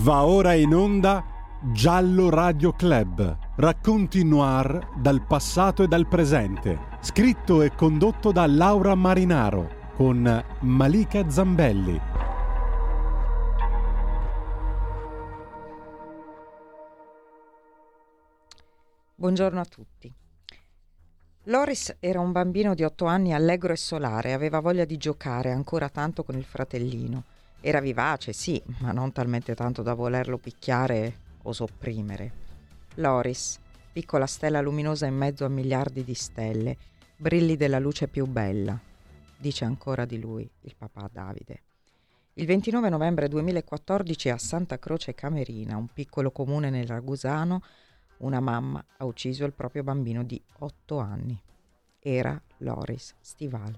Va ora in onda Giallo Radio Club. Racconti noir dal passato e dal presente. Scritto e condotto da Laura Marinaro con Malika Zambelli. Buongiorno a tutti. Loris era un bambino di otto anni allegro e solare, aveva voglia di giocare ancora tanto con il fratellino. Era vivace, sì, ma non talmente tanto da volerlo picchiare o sopprimere. Loris, piccola stella luminosa in mezzo a miliardi di stelle, brilli della luce più bella, dice ancora di lui il papà Davide. Il 29 novembre 2014 a Santa Croce Camerina, un piccolo comune nel Ragusano, una mamma ha ucciso il proprio bambino di otto anni. Era Loris Stival.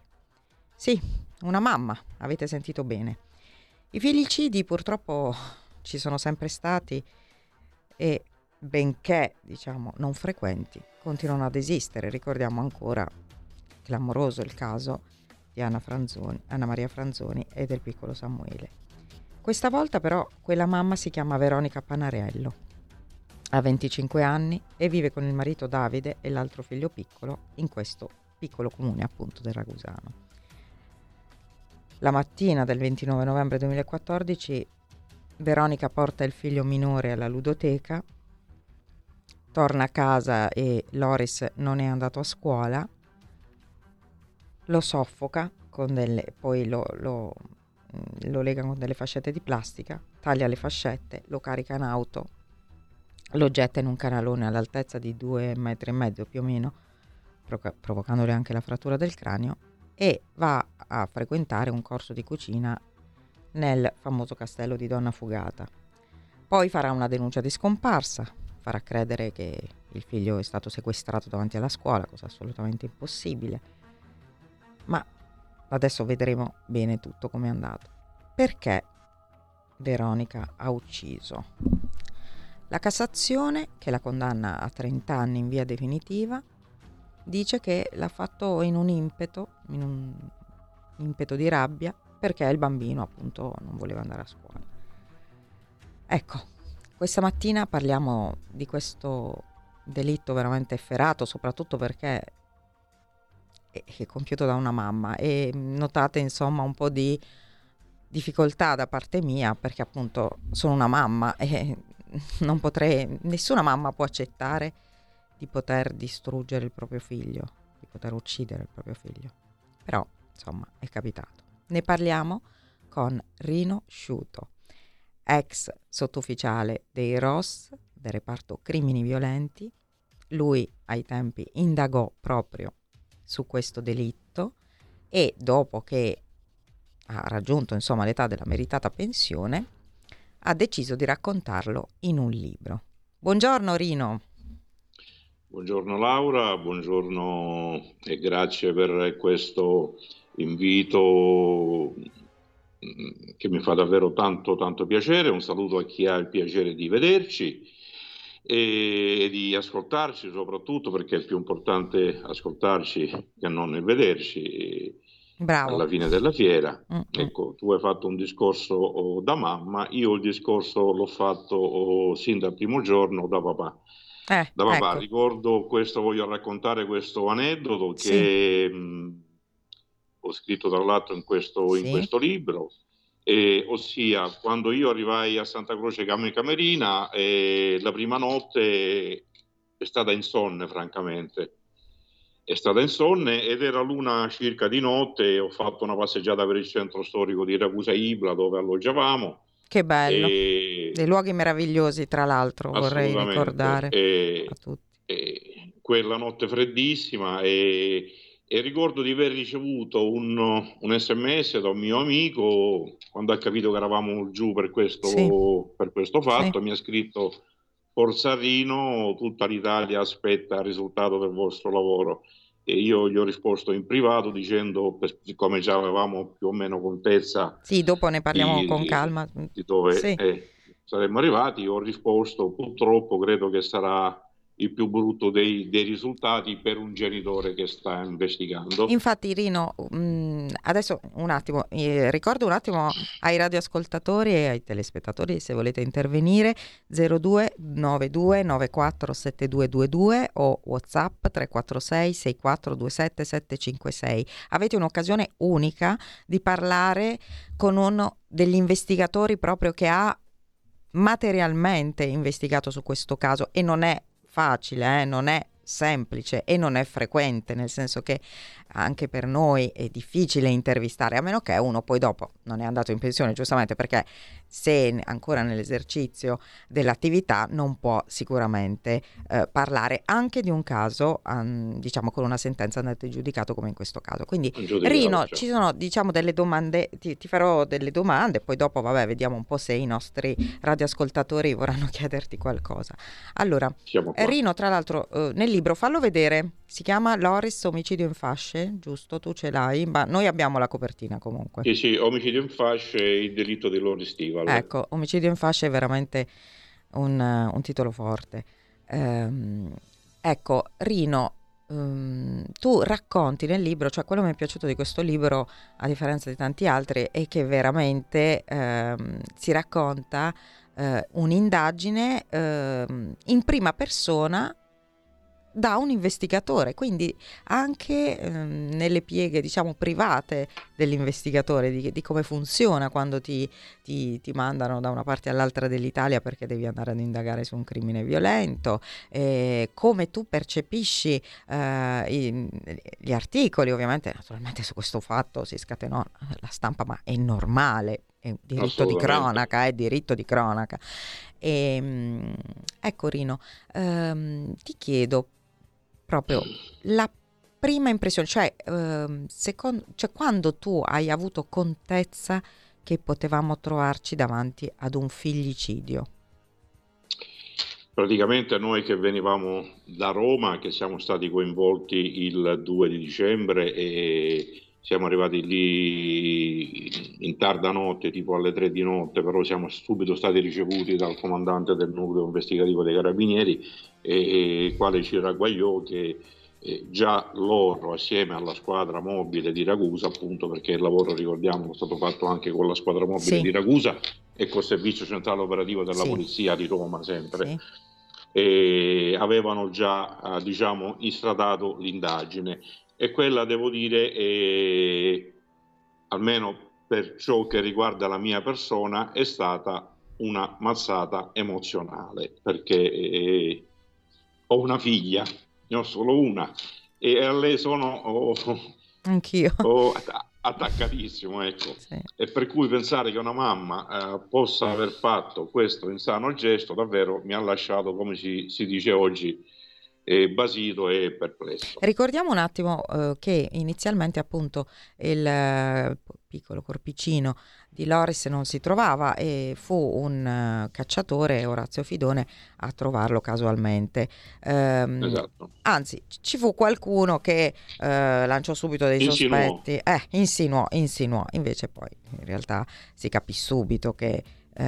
Sì, una mamma, avete sentito bene. I filicidi purtroppo ci sono sempre stati e benché diciamo non frequenti, continuano ad esistere. Ricordiamo ancora clamoroso il caso di Anna, Franzoni, Anna Maria Franzoni e del piccolo Samuele. Questa volta però quella mamma si chiama Veronica Panarello. Ha 25 anni e vive con il marito Davide e l'altro figlio piccolo in questo piccolo comune appunto del Ragusano. La mattina del 29 novembre 2014 Veronica porta il figlio minore alla ludoteca, torna a casa e Loris non è andato a scuola, lo soffoca con delle, poi lo, lo, lo lega con delle fascette di plastica, taglia le fascette, lo carica in auto, lo getta in un canalone all'altezza di due metri e mezzo più o meno, provocandole anche la frattura del cranio e va a frequentare un corso di cucina nel famoso castello di Donna Fugata. Poi farà una denuncia di scomparsa, farà credere che il figlio è stato sequestrato davanti alla scuola, cosa assolutamente impossibile. Ma adesso vedremo bene tutto come è andato. Perché Veronica ha ucciso? La Cassazione, che la condanna a 30 anni in via definitiva, dice che l'ha fatto in un impeto, in un impeto di rabbia, perché il bambino appunto non voleva andare a scuola. Ecco, questa mattina parliamo di questo delitto veramente efferato, soprattutto perché è compiuto da una mamma e notate insomma un po' di difficoltà da parte mia perché appunto sono una mamma e non potrei, nessuna mamma può accettare di poter distruggere il proprio figlio, di poter uccidere il proprio figlio. Però, insomma, è capitato. Ne parliamo con Rino Sciuto, ex sottufficiale dei ROS del reparto crimini violenti. Lui ai tempi indagò proprio su questo delitto e dopo che ha raggiunto insomma l'età della meritata pensione ha deciso di raccontarlo in un libro. Buongiorno Rino. Buongiorno Laura, buongiorno e grazie per questo invito mm, che mi fa davvero tanto tanto piacere. Un saluto a chi ha il piacere di vederci e di ascoltarci soprattutto perché è più importante ascoltarci che non vederci Bravo. alla fine della fiera. Mm-hmm. Ecco, tu hai fatto un discorso oh, da mamma, io il discorso l'ho fatto oh, sin dal primo giorno da papà. Eh, da papà. ecco. Ricordo questo, voglio raccontare questo aneddoto che Sì. mh, ho scritto tra l'altro in questo, in Sì. questo libro. E, ossia, quando io arrivai a Santa Croce Cam- Camerina, eh, la prima notte è stata insonne, francamente. È stata insonne ed era l'una circa di notte. Ho fatto una passeggiata per il centro storico di Ragusa Ibla dove alloggiavamo. Che bello. E, Dei luoghi meravigliosi, tra l'altro, vorrei ricordare E- a tutti. e quella notte freddissima e, e ricordo di aver ricevuto un, un sms da un mio amico quando ha capito che eravamo giù per questo, Sì. per questo fatto, Sì. mi ha scritto Forza Rino, tutta l'Italia aspetta il risultato del vostro lavoro e io gli ho risposto in privato dicendo, siccome già avevamo più o meno contezza Sì, dopo ne parliamo di- con calma. di dove Sì. eh, saremmo arrivati, ho risposto purtroppo credo che sarà il più brutto dei, dei, risultati per un genitore che sta investigando. Infatti Rino, mm, adesso un attimo, eh, ricordo un attimo ai radioascoltatori e ai telespettatori se volete intervenire 0292 94 7222 o Whatsapp 346 6427 756. Avete un'occasione unica di parlare con uno degli investigatori proprio che ha materialmente investigato su questo caso e non è facile, eh? non è semplice e non è frequente, nel senso che anche per noi è difficile intervistare, a meno che uno poi dopo non è andato in pensione, giustamente perché se ancora nell'esercizio dell'attività non può sicuramente eh, parlare anche di un caso, um, diciamo con una sentenza andata giudicato come in questo caso. Quindi Rino, ci sono diciamo delle domande, ti, ti, farò delle domande, poi dopo vabbè vediamo un po' se i nostri radioascoltatori vorranno chiederti qualcosa. Allora, Rino tra l'altro eh, nel libro fallo vedere, si chiama Loris Omicidio in fasce, giusto? Tu ce l'hai? Ma noi abbiamo la copertina comunque. Sì, sì, Omicidio in fasce il delitto di Stival. Ecco, Omicidio in fasce è veramente un, uh, un titolo forte. Um, ecco, Rino, um, tu racconti nel libro, cioè quello che mi è piaciuto di questo libro, a differenza di tanti altri, è che veramente um, si racconta uh, un'indagine in prima persona da un investigatore, quindi anche ehm, nelle pieghe diciamo private dell'investigatore di, di come funziona quando ti, ti, ti, mandano da una parte all'altra dell'Italia perché devi andare ad indagare su un crimine violento, eh, come tu percepisci eh, i, gli articoli, ovviamente naturalmente su questo fatto si scatenò la stampa, ma è normale, è diritto di cronaca, è diritto di cronaca. E, ehm, ecco Rino, ehm, ti chiedo proprio la prima impressione, cioè, eh, secondo, cioè quando tu hai avuto contezza che potevamo trovarci davanti ad un figlicidio? Praticamente noi che venivamo da Roma, che siamo stati coinvolti il 2 di dicembre e siamo arrivati lì in tarda notte, tipo alle 3 di notte, però siamo subito stati ricevuti dal comandante del nucleo investigativo dei carabinieri, e, il quale ci ragguagliò che eh, già loro, assieme alla squadra mobile di Ragusa, appunto perché il lavoro, ricordiamo, è stato fatto anche con la squadra mobile sì. di Ragusa e col servizio centrale operativo della sì. polizia di Roma, sempre. Sì. Avevano già eh, diciamo istradato l'indagine e quella devo dire è, almeno per ciò che riguarda la mia persona è stata una mazzata emozionale perché eh, ho una figlia, ne ho solo una e a lei sono oh, Anch'io. Oh, attaccatissimo, ecco. Sì. E per cui pensare che una mamma eh, possa aver fatto questo insano gesto davvero mi ha lasciato, come si, si dice oggi, eh, basito e perplesso. Ricordiamo un attimo eh, che inizialmente appunto il eh, piccolo corpicino di Loris non si trovava e fu un uh, cacciatore, Orazio Fidone, a trovarlo casualmente. Um, esatto. Anzi, ci fu qualcuno che uh, lanciò subito dei insinuò. sospetti, eh, insinuò, insinuò, invece poi in realtà si capì subito che uh,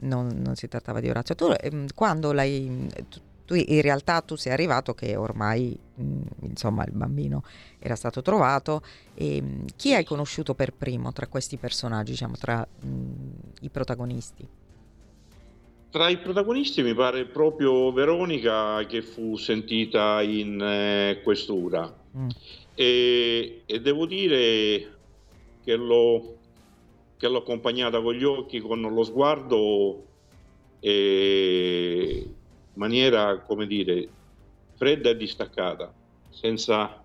non, non, si trattava di Orazio. Tu, ehm, quando l'hai, tu in realtà tu sei arrivato che ormai mh, mm, insomma il bambino era stato trovato e mh, mm, chi hai conosciuto per primo tra questi personaggi, diciamo tra mh, mm, i protagonisti? Tra i protagonisti mi pare proprio Veronica che fu sentita in eh, questura mm. e, e, devo dire che l'ho, che l'ho accompagnata con gli occhi, con lo sguardo e maniera, come dire, fredda e distaccata, senza,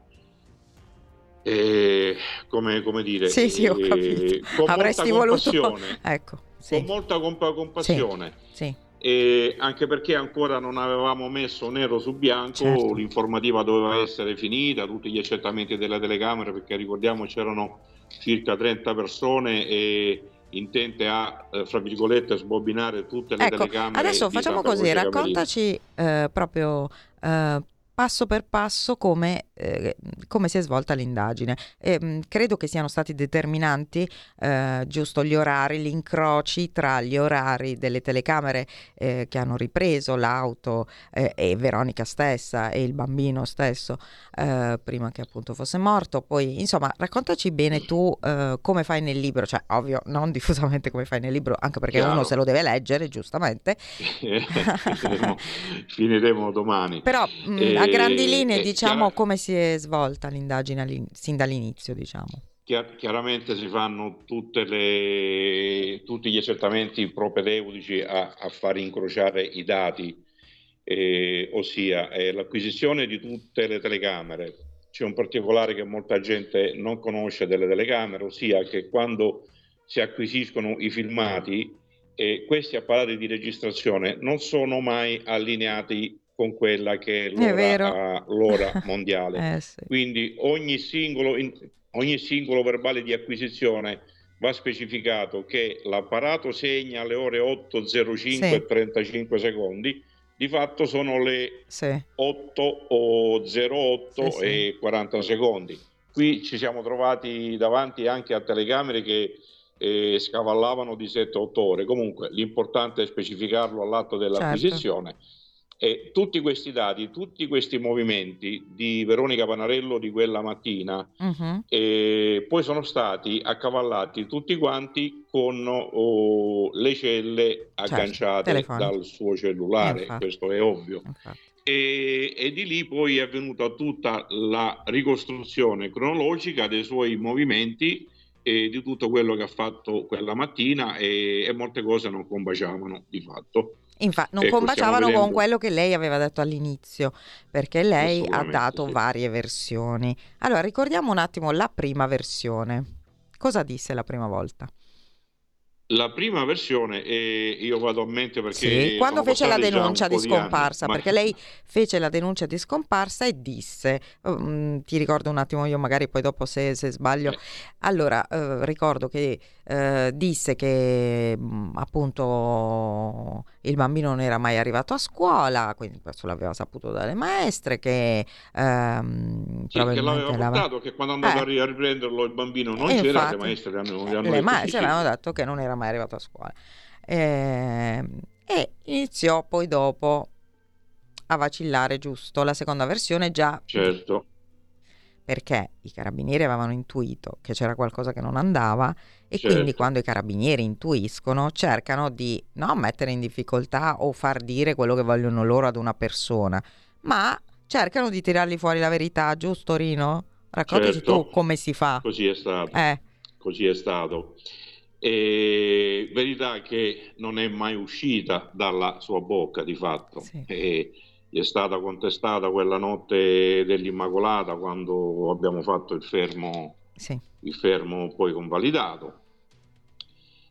eh, come, come, dire, sì, sì, eh, con Avresti molta voluto... ecco, sì. con molta compa- compassione. Sì, sì. Anche perché ancora non avevamo messo nero su bianco, certo. l'informativa doveva essere finita, tutti gli accertamenti della telecamera, perché ricordiamo c'erano circa 30 persone e intente a, eh, fra virgolette, sbobinare tutte le ecco, telecamere. Adesso facciamo così, raccontaci eh, proprio eh, passo per passo come, eh, come si è svolta l'indagine. E, mh, credo che siano stati determinanti eh, giusto gli orari, gli incroci tra gli orari delle telecamere eh, che hanno ripreso l'auto eh, e Veronica stessa e il bambino stesso eh, prima che appunto fosse morto. Poi insomma raccontaci bene tu eh, come fai nel libro, cioè ovvio non diffusamente come fai nel libro, anche perché Chiaro. uno se lo deve leggere giustamente. finiremo, finiremo domani. Però mh, a grandi linee diciamo chiara- come si è svolta l'indagine sin dall'inizio, diciamo. Chiar- chiaramente si fanno le- tutti gli accertamenti propedeutici a, a far incrociare i dati, eh, ossia eh, l'acquisizione di tutte le telecamere. C'è un particolare che molta gente non conosce delle telecamere, ossia che quando si acquisiscono i filmati, eh, questi apparati di registrazione non sono mai allineati con quella che è l'ora, ah, l'ora mondiale. Eh sì. Quindi ogni singolo, in- ogni singolo verbale di acquisizione va specificato che l'apparato segna alle ore 8.05 Sì. e 35 secondi, di fatto sono le Sì. 8 o 08 Sì, e 40 secondi. Qui ci siamo trovati davanti anche a telecamere che eh, scavallavano di 7-8 ore. Comunque l'importante è specificarlo all'atto Certo. E tutti questi dati, tutti questi movimenti di Veronica Panarello di quella mattina, eh, poi sono stati accavallati tutti quanti con oh, le celle agganciate Certo, dal suo cellulare, Infatti. questo è ovvio. E, e di lì poi è avvenuta tutta la ricostruzione cronologica dei suoi movimenti e di tutto quello che ha fatto quella mattina e, e molte cose non combaciavano di fatto. Infa- non combaciavano con quello che lei aveva detto all'inizio, perché lei ha dato sì. varie versioni. Allora, ricordiamo un attimo la prima versione. Cosa disse la prima volta? La prima versione, e io vado a mente perché... Sì, quando fece la denuncia di po' anni, scomparsa, ma- perché lei fece la denuncia di scomparsa e disse, mm, ti ricordo un attimo io magari poi dopo se, se sbaglio, Eh. allora eh, ricordo che eh, disse che mm, appunto il bambino non era mai arrivato a scuola, quindi questo l'aveva saputo dalle maestre, che ehm, Sì, che l'aveva portato, che quando andava Eh. a ri- a riprenderlo il bambino non E c'era, infatti, le maestre le hanno, le hanno le maestre avevano detto che non era mai arrivato a scuola. Ehm, e iniziò poi dopo a vacillare, giusto? La seconda versione già Certo, perché i carabinieri avevano intuito che c'era qualcosa che non andava e Certo. quindi quando i carabinieri intuiscono cercano di non mettere in difficoltà o far dire quello che vogliono loro ad una persona, ma cercano di tirargli fuori la verità, giusto Rino? Raccontaci Certo. tu come si fa. così è stato. Eh, Così è stato. E verità che non è mai uscita dalla sua bocca di fatto. Sì. E è stata contestata quella notte dell'Immacolata quando abbiamo fatto il fermo, sì, il fermo poi convalidato.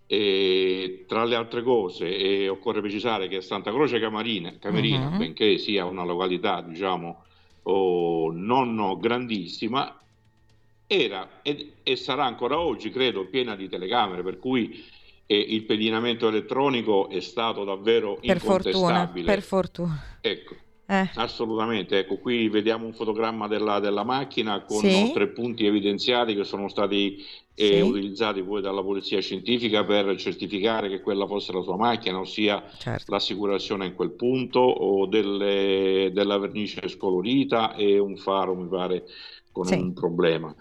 E tra le altre cose, e occorre precisare che Santa Croce Camarina, Camerina, Mhm. benché sia una località, diciamo, oh, non grandissima, era ed- e sarà ancora oggi, credo, piena di telecamere, per cui eh, il pedinamento elettronico è stato davvero per fortuna, incontestabile. per fortuna. Ecco, Eh, assolutamente. Ecco, qui vediamo un fotogramma della, della macchina con Sì. tre punti evidenziati che sono stati eh, Sì. utilizzati poi dalla polizia scientifica per certificare che quella fosse la sua macchina, ossia certo. l'assicurazione in quel punto o delle- della vernice scolorita e un faro, mi pare, con Sì. un problema.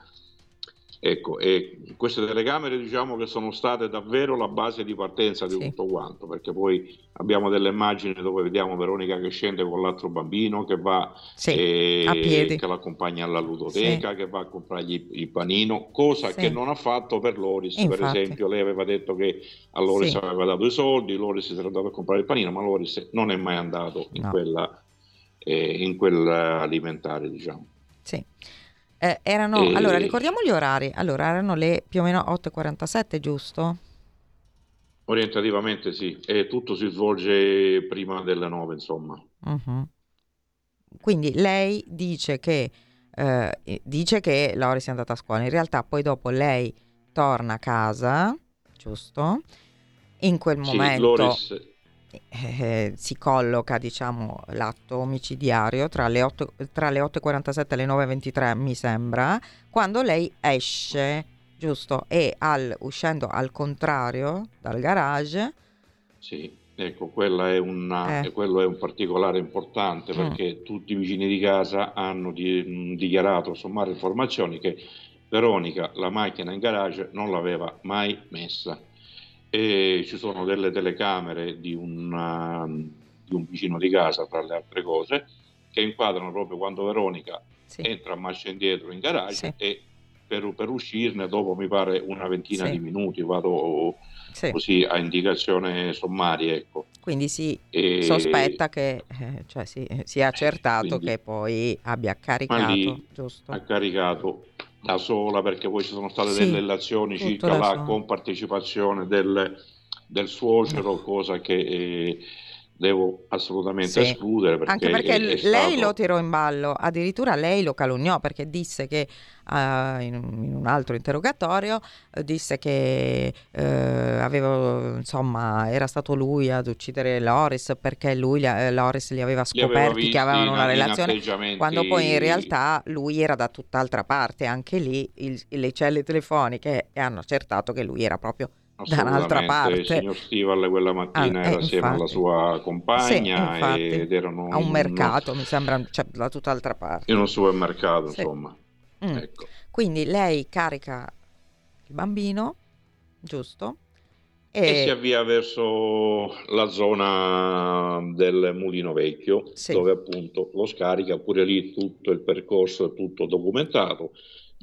Ecco, e queste telecamere diciamo che sono state davvero la base di partenza di Sì. tutto quanto, perché poi abbiamo delle immagini dove vediamo Veronica che scende con l'altro bambino che va Sì, eh, a piedi. che l'accompagna alla ludoteca, che va a comprargli il panino, cosa Sì. che non ha fatto per Loris, per Infatti. esempio. Lei aveva detto che a Loris Sì. aveva dato i soldi, Loris si era andato a comprare il panino, ma Loris non è mai andato in No. quella eh, in quell'alimentare, diciamo. Sì. Eh, erano, E- allora, ricordiamo gli orari. Allora, erano le più o meno 8.47, giusto? Orientativamente sì, e tutto si svolge prima delle 9, insomma. Mhm. Quindi lei dice che, eh, dice che Loris è andata a scuola. In realtà, poi dopo lei torna a casa, giusto? In quel Sì, momento Loris, eh, si colloca diciamo, l'atto omicidiario tra le, 8, tra le 8.47 e le 9.23 mi sembra, quando lei esce, giusto? E al, uscendo al contrario dal garage... Sì, ecco, è una, eh. quello è un particolare importante mm. perché mm. tutti i vicini di casa hanno di, dichiarato, sommare informazioni che Veronica la macchina in garage non l'aveva mai messa e ci sono delle telecamere di, una, di un vicino di casa, tra le altre cose, che inquadrano proprio quando Veronica sì. entra a marcia indietro in garage sì. e per, per, uscirne dopo mi pare una ventina sì. di minuti vado così a indicazione sommaria. Ecco. Quindi si e... sospetta che eh, cioè si, sia accertato quindi, che poi abbia caricato, lì, giusto? Ha caricato da sola perché poi ci sono state sì, delle relazioni circa la compartecipazione del, del suocero, cosa che eh, devo assolutamente sì. escludere. Perché Anche perché è, è lei stato... lo tirò in ballo, addirittura lei lo calunniò perché disse che uh, in, un, in, un altro interrogatorio uh, disse che uh, avevo, insomma, era stato lui ad uccidere Loris perché lui, Loris li aveva scoperti li che avevano una relazione, quando poi in realtà lui era da tutt'altra parte, anche lì il, le celle telefoniche hanno accertato che lui era proprio da un'altra parte. Il signor Stival quella mattina ah, era eh, assieme alla sua compagna sì, ed erano a un mercato, uno... mi sembra, cioè, da tutt'altra parte. In un supermercato, sì. insomma. Mm. Ecco. Quindi lei carica il bambino, giusto? E... e si avvia verso la zona del Mulino Vecchio, sì. dove appunto lo scarica, pure lì tutto il percorso è tutto documentato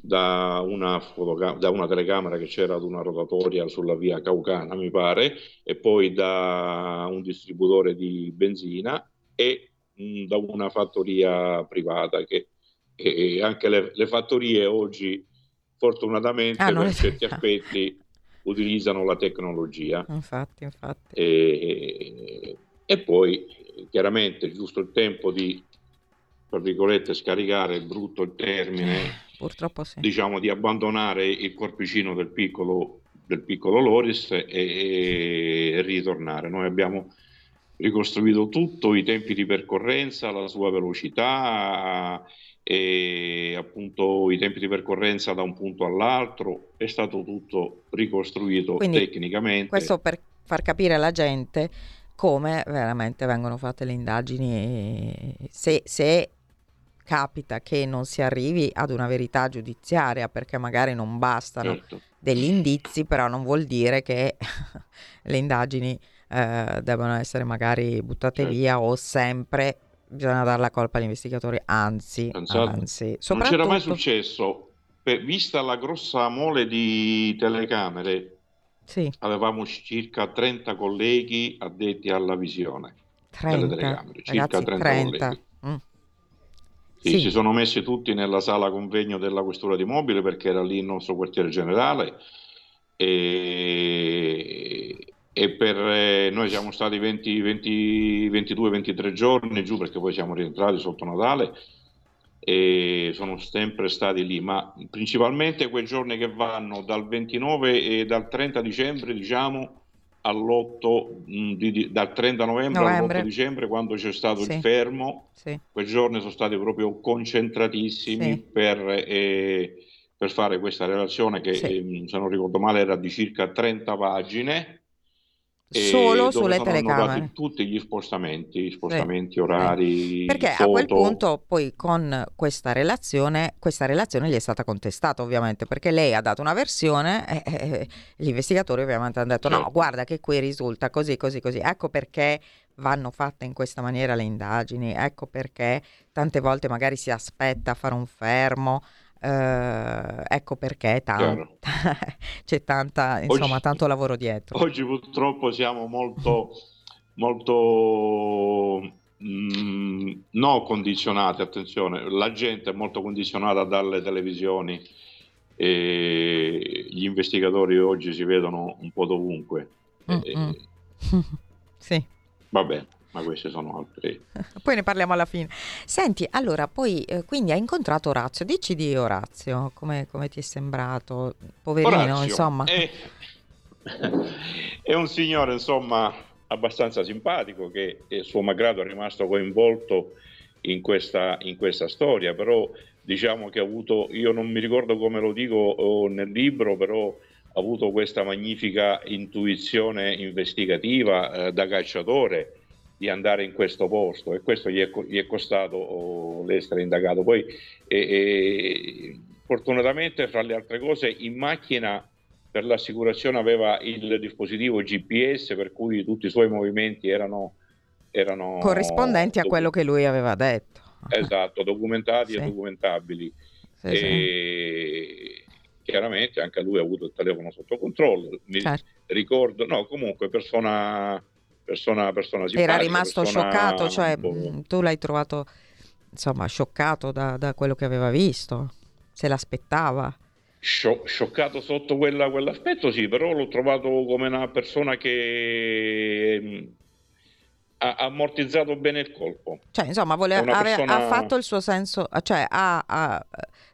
da una, fotoca- da una telecamera che c'era ad una rotatoria sulla via Caucana, mi pare, e poi da un distributore di benzina e mh, mm, da una fattoria privata che, che anche le, le, fattorie oggi fortunatamente ah, per certi aspetti utilizzano la tecnologia. Infatti, infatti. E, e poi chiaramente giusto il tempo di tra virgolette scaricare brutto il termine Purtroppo sì. Diciamo di abbandonare il corpicino del piccolo, del piccolo Loris e, e ritornare. Noi abbiamo ricostruito tutto, i tempi di percorrenza, la sua velocità e appunto i tempi di percorrenza da un punto all'altro, è stato tutto ricostruito Quindi, tecnicamente. Questo per far capire alla gente come veramente vengono fatte le indagini, se, se capita che non si arrivi ad una verità giudiziaria perché magari non bastano certo. degli indizi, però non vuol dire che le indagini eh, debbano essere magari buttate certo. via o sempre bisogna dare la colpa agli investigatori, anzi, anzi soprattutto... non c'era mai successo, per, vista la grossa mole di telecamere, sì. avevamo circa 30 colleghi addetti alla visione 30, delle telecamere, circa ragazzi, 30, 30. Sì, sì. Si sono messi tutti nella sala convegno della questura di mobile perché era lì il nostro quartiere generale e, e per eh, noi siamo stati 20, 20, 22, 23 giorni giù perché poi siamo rientrati sotto Natale e sono sempre stati lì, ma principalmente quei giorni che vanno dal 29 e dal 30 dicembre, diciamo, all'8 mm, di, dal 30 novembre, novembre, all'8 dicembre quando c'è stato sì. il fermo sì. quei giorni sono stati proprio concentratissimi sì. per, eh, per, fare questa relazione che eh, se non ricordo male era di circa 30 pagine solo sulle telecamere. Tutti gli spostamenti, spostamenti sì, orari. Sì. Perché foto. a quel punto poi con questa relazione, questa relazione gli è stata contestata ovviamente perché lei ha dato una versione e, e gli investigatori ovviamente hanno detto certo. no guarda che qui risulta così così così. Ecco perché vanno fatte in questa maniera le indagini, ecco perché tante volte magari si aspetta a fare un fermo Uh, ecco perché tan- c'è tanta, insomma, oggi, tanto lavoro dietro. Oggi purtroppo siamo molto, molto mh, mm, no condizionati, attenzione, la gente è molto condizionata dalle televisioni e gli investigatori oggi si vedono un po' dovunque. E, sì. Va bene ma questi sono altri. poi ne parliamo alla fine. Senti, allora, poi eh, quindi hai incontrato Orazio, dici di Orazio, come, come ti è sembrato? Poverino, Orazio insomma. È, è, un signore, insomma, abbastanza simpatico che suo malgrado è rimasto coinvolto in questa, in questa storia, però diciamo che ha avuto, io non mi ricordo come lo dico nel libro, però ha avuto questa magnifica intuizione investigativa eh, da cacciatore di andare in questo posto e questo gli è, gli è costato oh, l'essere indagato. Poi e, e, fortunatamente, fra le altre cose, in macchina per l'assicurazione aveva il dispositivo GPS per cui tutti i suoi movimenti erano, erano corrispondenti a quello che lui aveva detto. Esatto, documentati sì. e documentabili. Sì, e sì. chiaramente anche lui ha avuto il telefono sotto controllo. Mi certo. ricordo, no, comunque persona persona, persona Era rimasto scioccato, cioè mm, tu l'hai trovato insomma scioccato da, da, quello che aveva visto, se l'aspettava. Scio- scioccato sotto quella, quell'aspetto sì, però l'ho trovato come una persona che mm, ha ammortizzato bene il colpo. Cioè, insomma, vole- persona... ha fatto il suo senso, cioè ha, ha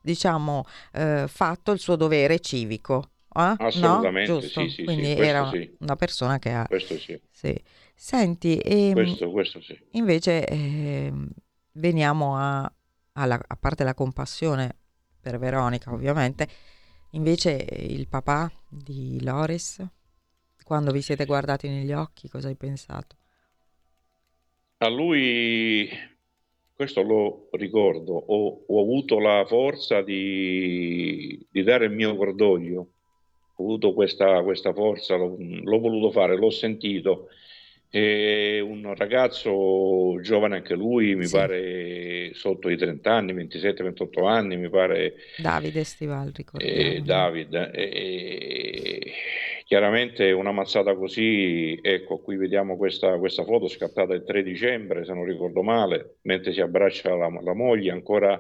diciamo, eh, fatto il suo dovere civico. Eh? Assolutamente, no? sì, sì, Quindi sì, era sì. una persona che ha... Questo sì. sì. Senti, e, ehm, questo, questo sì. invece eh, veniamo a, alla, a parte la compassione per Veronica ovviamente, invece il papà di Loris, quando vi siete guardati negli occhi, cosa hai pensato? A lui, questo lo ricordo, ho, ho avuto la forza di, di, dare il mio cordoglio, ho avuto questa, questa forza, l'ho, l'ho voluto fare, l'ho sentito è un ragazzo giovane anche lui, mi sì. pare sotto i 30 anni, 27-28 anni, mi pare. Davide Stival, ricordiamo. Eh, Davide, eh, chiaramente una mazzata così, ecco, qui vediamo questa, questa, foto scattata il 3 dicembre, se non ricordo male, mentre si abbraccia la, la moglie, ancora,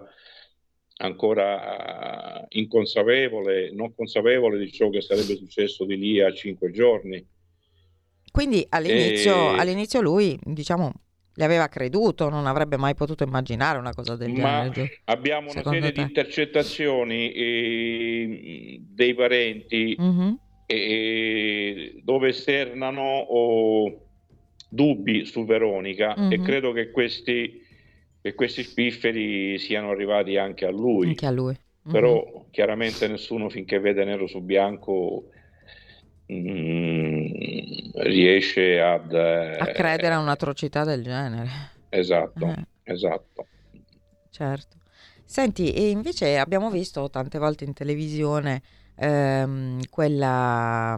ancora inconsapevole, non consapevole di ciò che sarebbe successo di lì a cinque giorni quindi all'inizio, e... all'inizio lui, diciamo, le aveva creduto, non avrebbe mai potuto immaginare una cosa del Ma genere. Abbiamo una serie te? di intercettazioni eh, dei parenti mm-hmm. eh, dove esternano oh, dubbi su Veronica mm-hmm. e credo che questi, che questi spifferi siano arrivati anche a lui. Anche a lui. Mm-hmm. Però chiaramente nessuno finché vede nero su bianco Mm, riesce ad, a credere a un'atrocità del genere. Esatto, eh. esatto. Certo. Senti, e invece abbiamo visto tante volte in televisione ehm, quella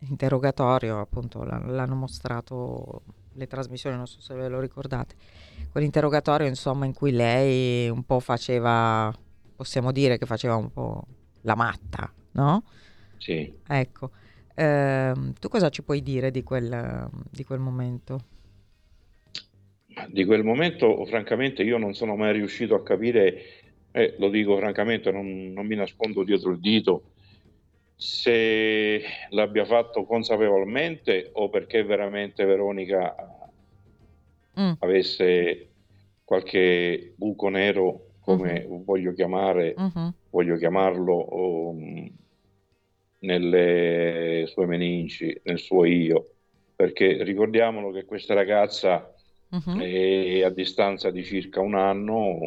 interrogatorio, appunto l'hanno mostrato le trasmissioni, non so se ve lo ricordate, quell'interrogatorio insomma in cui lei un po' faceva, possiamo dire che faceva un po' la matta, no? Sì. Ecco. Eh, tu cosa ci puoi dire di quel, di quel momento? Di quel momento, francamente, io non sono mai riuscito a capire, eh, lo dico francamente, non, non, mi nascondo dietro il dito, se l'abbia fatto consapevolmente o perché veramente Veronica mm. avesse qualche buco nero, come mm-hmm. voglio, chiamare, mm-hmm. voglio chiamarlo, um, nelle sue meningi, nel suo io, perché ricordiamolo che questa ragazza uh-huh. è a distanza di circa un anno,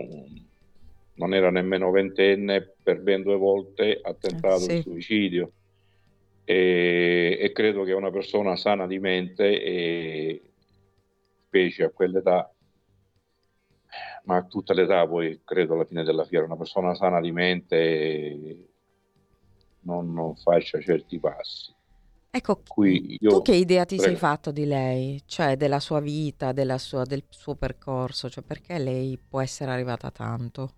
non era nemmeno ventenne, per ben due volte ha tentato sì. il suicidio e, e, credo che una persona sana di mente, e, specie a quell'età, ma a tutta l'età poi credo alla fine della fiera, una persona sana di mente non, non faccia certi passi. Ecco, io, tu che idea ti prego. sei fatto di lei? Cioè della sua vita, della sua, del suo percorso? Cioè perché lei può essere arrivata tanto?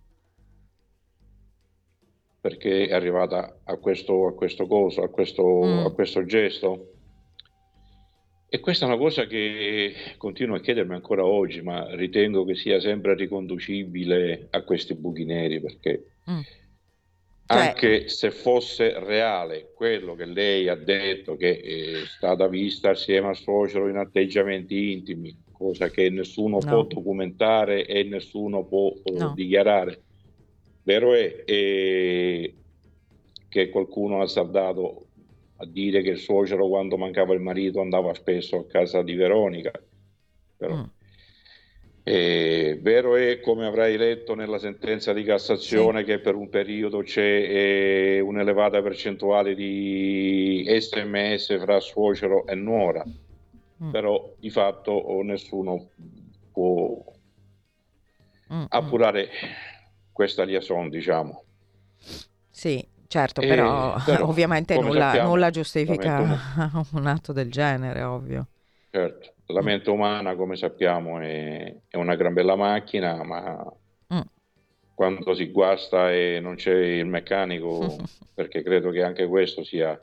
Perché è arrivata a questo, a questo coso, a questo, mm. a questo gesto? E questa è una cosa che continuo a chiedermi ancora oggi, ma ritengo che sia sempre riconducibile a questi buchi neri, perché... Mm cioè... Anche se fosse reale quello che lei ha detto, che è stata vista assieme al suocero in atteggiamenti intimi, cosa che nessuno no. può documentare e nessuno può eh, no. dichiarare. Vero è, è che qualcuno ha saldato a dire che il suocero quando mancava il marito andava spesso a casa di Veronica. Però, mm. Eh, vero è, come avrai letto nella sentenza di Cassazione, sì. che per un periodo c'è eh, un'elevata percentuale di sms fra suocero e nuora, mm. però di fatto nessuno può mm, appurare questa liaison, diciamo. Sì, certo, però, però ovviamente nulla, sappiamo, nulla giustifica un atto del genere, ovvio. Certo, la mente umana, come sappiamo, è, è una gran bella macchina, ma mm. quando si guasta e non c'è il meccanico, perché credo che anche questo sia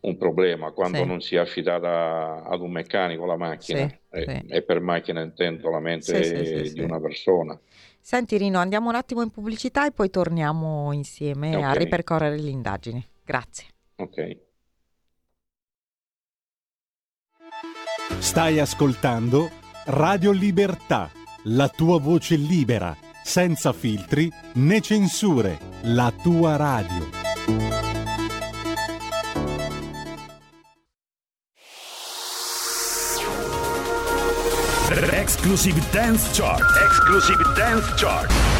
un problema, quando sì. non si è affidata ad un meccanico la macchina, sì, e, sì. e, per macchina intendo la mente di una persona. Senti Rino, andiamo un attimo in pubblicità e poi torniamo insieme okay. a ripercorrere l'indagine. Grazie. Ok. Stai ascoltando Radio Libertà, la tua voce libera, senza filtri né censure, la tua radio. Exclusive Dance Chart. Exclusive Dance Chart.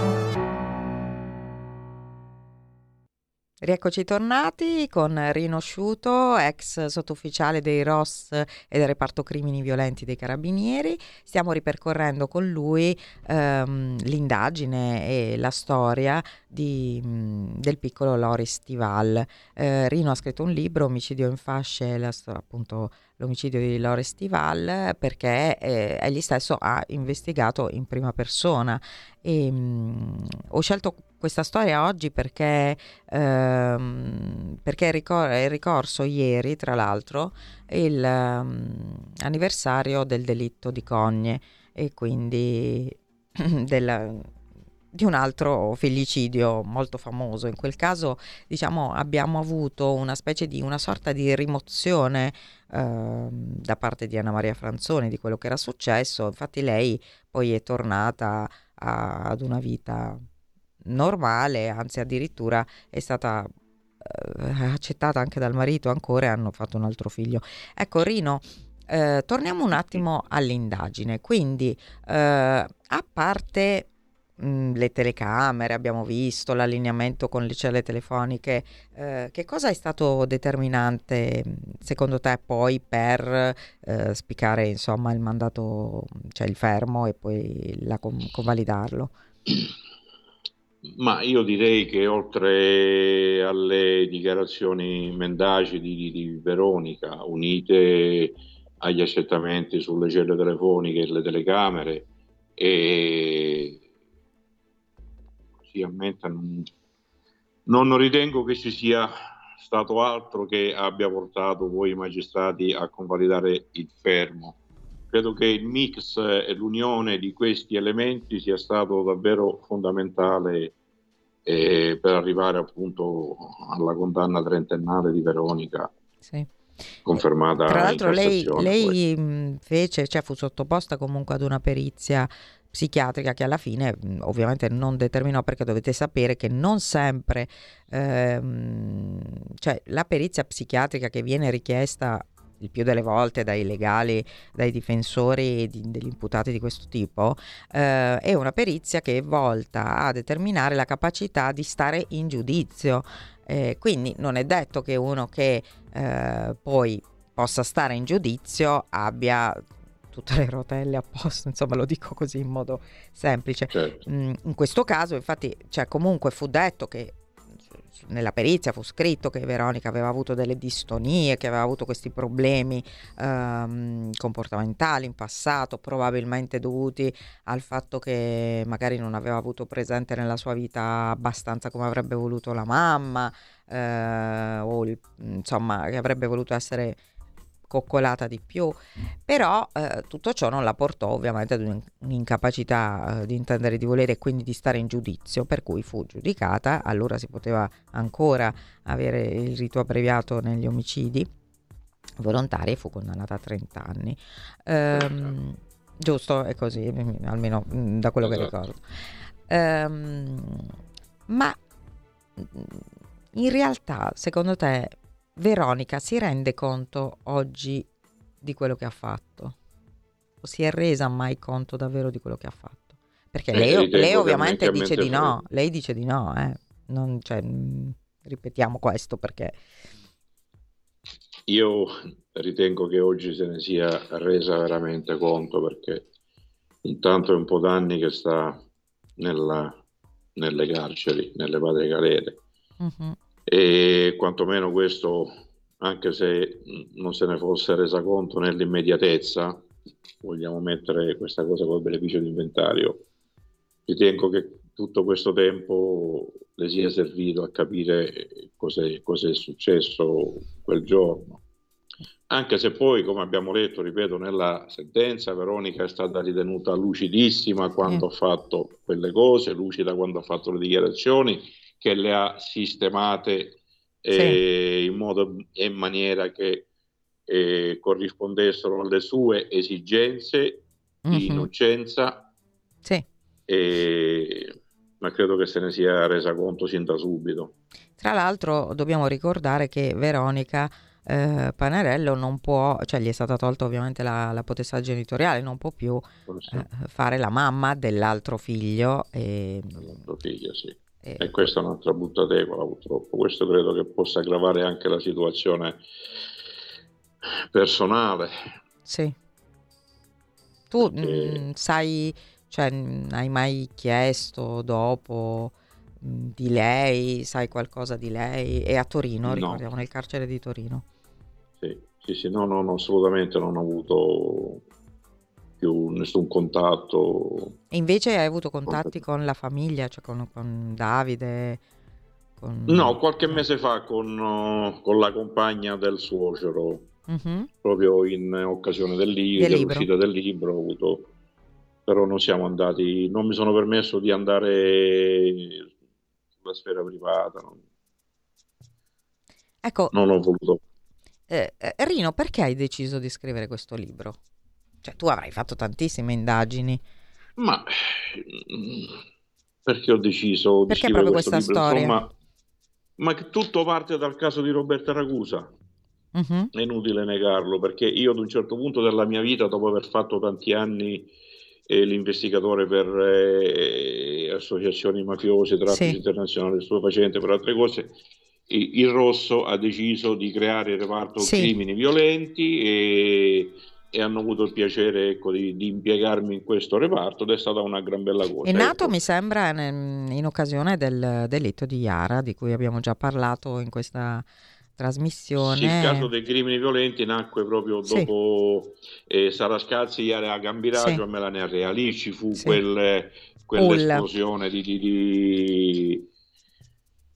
Rieccoci tornati con Rino Sciuto, ex sottufficiale dei ROS e del reparto crimini violenti dei carabinieri. Stiamo ripercorrendo con lui ehm, l'indagine e la storia di, mh, del piccolo Loris Tival. Eh, Rino ha scritto un libro, Omicidio in fasce, la, appunto l'omicidio di Loris Tival, perché eh, egli stesso ha investigato in prima persona. E, mh, ho scelto questa storia oggi perché, ehm, perché è, ricor- è, ricorso ieri, tra l'altro, il anniversario del delitto di Cogne e quindi della, di un altro fellicidio molto famoso. In quel caso, diciamo, abbiamo avuto una specie di una sorta di rimozione eh, da parte di Anna Maria Franzoni di quello che era successo. Infatti, lei poi è tornata a, ad una vita normale, anzi addirittura è stata eh, accettata anche dal marito ancora e hanno fatto un altro figlio. Ecco Rino, eh, torniamo un attimo all'indagine, quindi eh, a parte mh, le telecamere, abbiamo visto l'allineamento con le celle telefoniche, eh, che cosa è stato determinante secondo te poi per eh, spiccare insomma il mandato, cioè il fermo e poi la, convalidarlo? Ma io direi che oltre alle dichiarazioni mendaci di, di, Veronica, unite agli accertamenti sulle celle telefoniche e le telecamere, e sì, a non ritengo che ci sia stato altro che abbia portato voi magistrati a convalidare il fermo. Credo che il mix e l'unione di questi elementi sia stato davvero fondamentale eh, per arrivare appunto alla condanna trentennale di Veronica. Sì. Confermata. Tra l'altro lei, lei fece, cioè fu sottoposta comunque ad una perizia psichiatrica che alla fine ovviamente non determinò perché dovete sapere che non sempre ehm, cioè la perizia psichiatrica che viene richiesta il più delle volte dai legali, dai difensori di, degli imputati di questo tipo, eh, è una perizia che è volta a determinare la capacità di stare in giudizio. Eh, quindi non è detto che uno che eh, poi possa stare in giudizio abbia tutte le rotelle a posto, insomma lo dico così in modo semplice. Certo. Mm, in questo caso infatti cioè, comunque fu detto che nella perizia fu scritto che Veronica aveva avuto delle distonie, che aveva avuto questi problemi ehm, comportamentali in passato, probabilmente dovuti al fatto che magari non aveva avuto presente nella sua vita abbastanza come avrebbe voluto la mamma, eh, o il, insomma che avrebbe voluto essere coccolata di più, però eh, tutto ciò non la portò ovviamente ad un'incapacità eh, di intendere di volere e quindi di stare in giudizio, per cui fu giudicata, allora si poteva ancora avere il rito abbreviato negli omicidi volontari e fu condannata a 30 anni. Ehm, giusto, è così, almeno mm, da quello esatto. che ricordo. Ehm, ma mm, in realtà, secondo te, Veronica si rende conto oggi di quello che ha fatto? O si è resa mai conto davvero di quello che ha fatto? Perché eh, lei, lei ovviamente dice di no, lei dice di no, eh. non, cioè, mm, ripetiamo questo perché... Io ritengo che oggi se ne sia resa veramente conto perché intanto è un po' d'anni che sta nella, nelle carceri, nelle patrie galere. Uh-huh e quantomeno questo, anche se non se ne fosse resa conto nell'immediatezza, vogliamo mettere questa cosa col beneficio di inventario, ritengo che tutto questo tempo le sia servito a capire cos'è, cos'è successo quel giorno. Anche se poi, come abbiamo detto, ripeto, nella sentenza Veronica è stata ritenuta lucidissima quando mm. ha fatto quelle cose, lucida quando ha fatto le dichiarazioni che le ha sistemate eh, sì. in modo e in maniera che eh, corrispondessero alle sue esigenze mm-hmm. di mhm. innocenza. Sì. E, ma credo che se ne sia resa conto sin da subito. Tra l'altro dobbiamo ricordare che Veronica eh, Panarello non può, cioè gli è stata tolta ovviamente la, la potestà genitoriale, non può più eh, fare la mamma dell'altro figlio. E, dell'altro figlio, sì. E, e questa è un'altra buttatecola purtroppo. Questo credo che possa aggravare anche la situazione personale. Sì. Tu Perché... mh, mm, sai, cioè, mh, hai mai chiesto dopo mh, mm, di lei, sai qualcosa di lei? È a Torino, no. ricordiamo, nel carcere di Torino. Sì, sì, sì, no, no, no assolutamente non ho avuto più nessun contatto. E invece hai avuto contatti con la famiglia, cioè con, con Davide? Con... No, qualche mese fa con, con la compagna del suocero, uh-huh. proprio in occasione del li- del dell'uscita del libro, avuto, però non siamo andati, non mi sono permesso di andare sulla sfera privata. Non, ecco, non ho voluto. Eh, eh Rino, perché hai deciso di scrivere questo libro? Cioè, tu avrai fatto tantissime indagini. Ma perché ho deciso perché di scrivere questa libro? storia? Insomma, ma che tutto parte dal caso di Roberta Ragusa. Uh-huh. È inutile negarlo, perché io ad un certo punto della mia vita, dopo aver fatto tanti anni eh, l'investigatore per eh, associazioni mafiose, traffici sì. internazionali, stupefacente, per altre cose, il Rosso ha deciso di creare il reparto sì. crimini violenti e e hanno avuto il piacere ecco, di, di, impiegarmi in questo reparto ed è stata una gran bella cosa. È nato, ecco. mi sembra, in occasione del delitto di Iara, di cui abbiamo già parlato in questa trasmissione. Sì, il caso dei crimini violenti nacque proprio dopo sì. eh, Sarascazzi, Iara a Gambiraggio sì. e Melania Reali, ci fu sì. quel, quell'esplosione di, di, di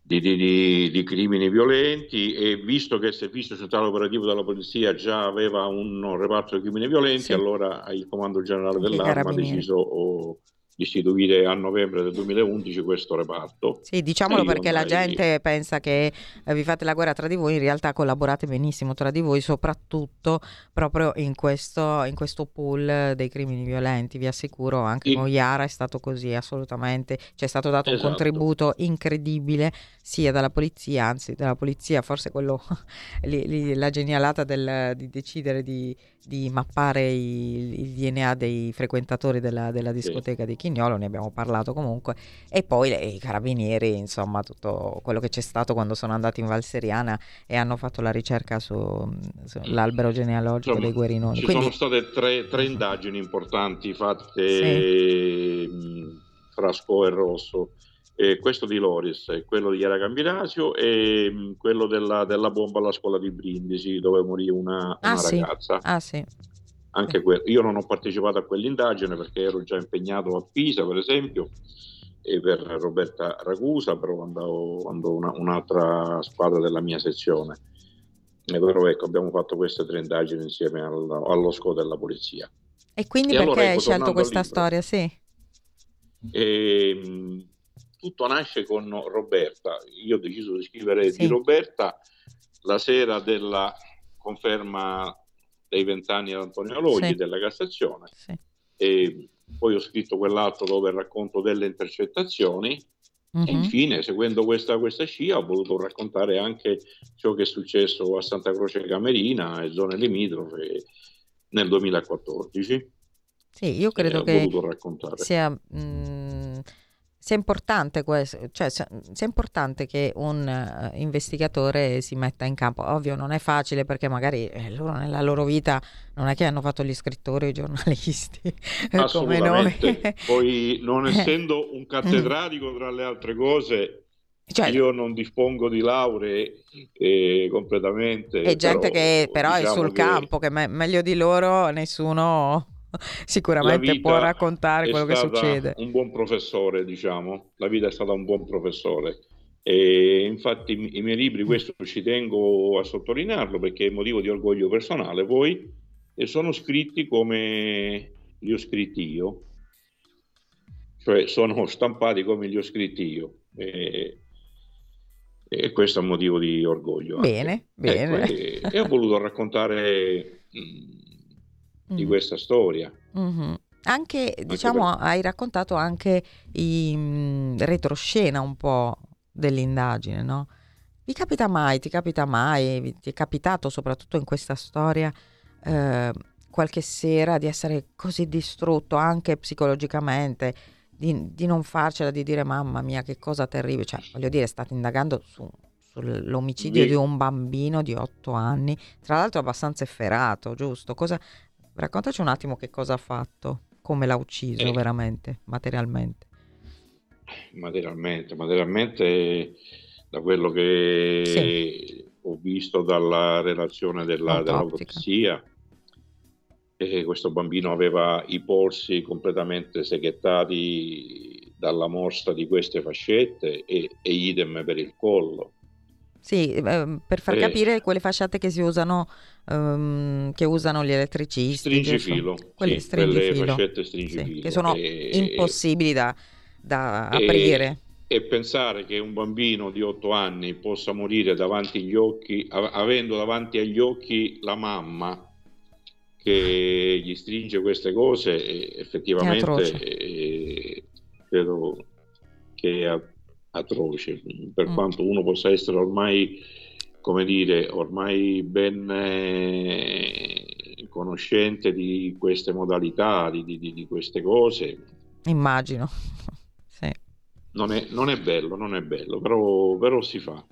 di, di, di, crimini violenti e visto che il servizio centrale operativo della polizia già aveva un reparto di crimini violenti, sì. allora il comando generale dell'arma ha deciso oh, istituire a novembre del 2011 questo reparto. Sì, diciamolo perché la gente pensa che eh, vi fate la guerra tra di voi, in realtà collaborate benissimo tra di voi, soprattutto proprio in questo, in questo pool dei crimini violenti, vi assicuro, anche sì. con Iara è stato così, assolutamente, ci è stato dato esatto. un contributo incredibile sia dalla polizia, anzi dalla polizia, forse quello, la genialata del, di decidere di di mappare il, il, DNA dei frequentatori della, della discoteca sì. di Chignolo, ne abbiamo parlato comunque, e poi le, i carabinieri, insomma tutto quello che c'è stato quando sono andati in Valseriana e hanno fatto la ricerca sull'albero genealogico insomma, dei guerinoni. Ci Quindi... sono state tre, tre, indagini importanti fatte sì. fra Sco e Rosso eh, questo di Loris, quello di Chiara Gambinasio e mh, mm, quello della, della, bomba alla scuola di Brindisi dove morì una, ah, una sì. ragazza. Ah, sì. Anche quello. Io non ho partecipato a quell'indagine perché ero già impegnato a Pisa, per esempio, e per Roberta Ragusa, però andavo, andavo una, un'altra squadra della mia sezione. E però ecco, abbiamo fatto queste tre indagini insieme al, allo SCO della polizia. E quindi e perché allora, ecco, hai scelto questa storia? Sì. E, ehm, tutto nasce con Roberta. Io ho deciso di scrivere sì. di Roberta la sera della conferma dei vent'anni ad Antonio Loggi sì. della Cassazione. Sì. E poi ho scritto quell'altro dove racconto delle intercettazioni. Mm-hmm. E mhm. infine, seguendo questa, questa scia, ho voluto raccontare anche ciò che è successo a Santa Croce Camerina e zone limitrofe nel 2014. Sì, io credo che sia, mh, mm, sia, importante questo, cioè, sia, importante che un uh, investigatore si metta in campo. Ovvio, non è facile perché magari eh, loro nella loro vita non è che hanno fatto gli scrittori o i giornalisti come noi. Poi, non essendo un cattedratico, tra le altre cose, cioè, io non dispongo di lauree eh, completamente. E gente però, che però diciamo è sul che... campo, che me- meglio di loro nessuno sicuramente può raccontare quello che succede. Un buon professore, diciamo, la vita è stata un buon professore. E infatti i miei libri, questo ci tengo a sottolinearlo perché è motivo di orgoglio personale, poi e sono scritti come li ho scritti io, cioè sono stampati come li ho scritti io. E, e questo è un motivo di orgoglio. Bene, anche. bene. Ecco, e, e, ho voluto raccontare mh, di mm. questa storia. Mm-hmm. Anche, anche, diciamo, per... hai raccontato anche i mh, retroscena un po' dell'indagine, no? Vi capita mai, ti capita mai, ti è capitato soprattutto in questa storia eh, qualche sera di essere così distrutto anche psicologicamente, di, di, non farcela, di dire mamma mia che cosa terribile, cioè voglio dire state indagando su, sull'omicidio Beh. di un bambino di otto anni, tra l'altro abbastanza efferato, giusto? Cosa, raccontaci un attimo che cosa ha fatto, come l'ha ucciso eh. veramente, materialmente. Materialmente, materialmente da quello che sì. ho visto dalla relazione della, dell'autopsia e questo bambino aveva i polsi completamente seghettati dalla morsa di queste fascette e, e idem per il collo. Sì, eh, per far eh, capire quelle fasciate che si usano, um, che usano gli elettricisti. Stringifilo. Quelle, sì, quelle fascette stringifilo. Sì, che sono e, impossibili da, da aprire. E, e pensare che un bambino di 8 anni possa morire davanti agli occhi, avendo davanti agli occhi la mamma che gli stringe queste cose effettivamente è credo che atroce per mm. quanto uno possa essere ormai come dire ormai ben eh, conoscente di queste modalità di, di, di queste cose immagino sì. non, è, non, è, bello non è bello però, però si fa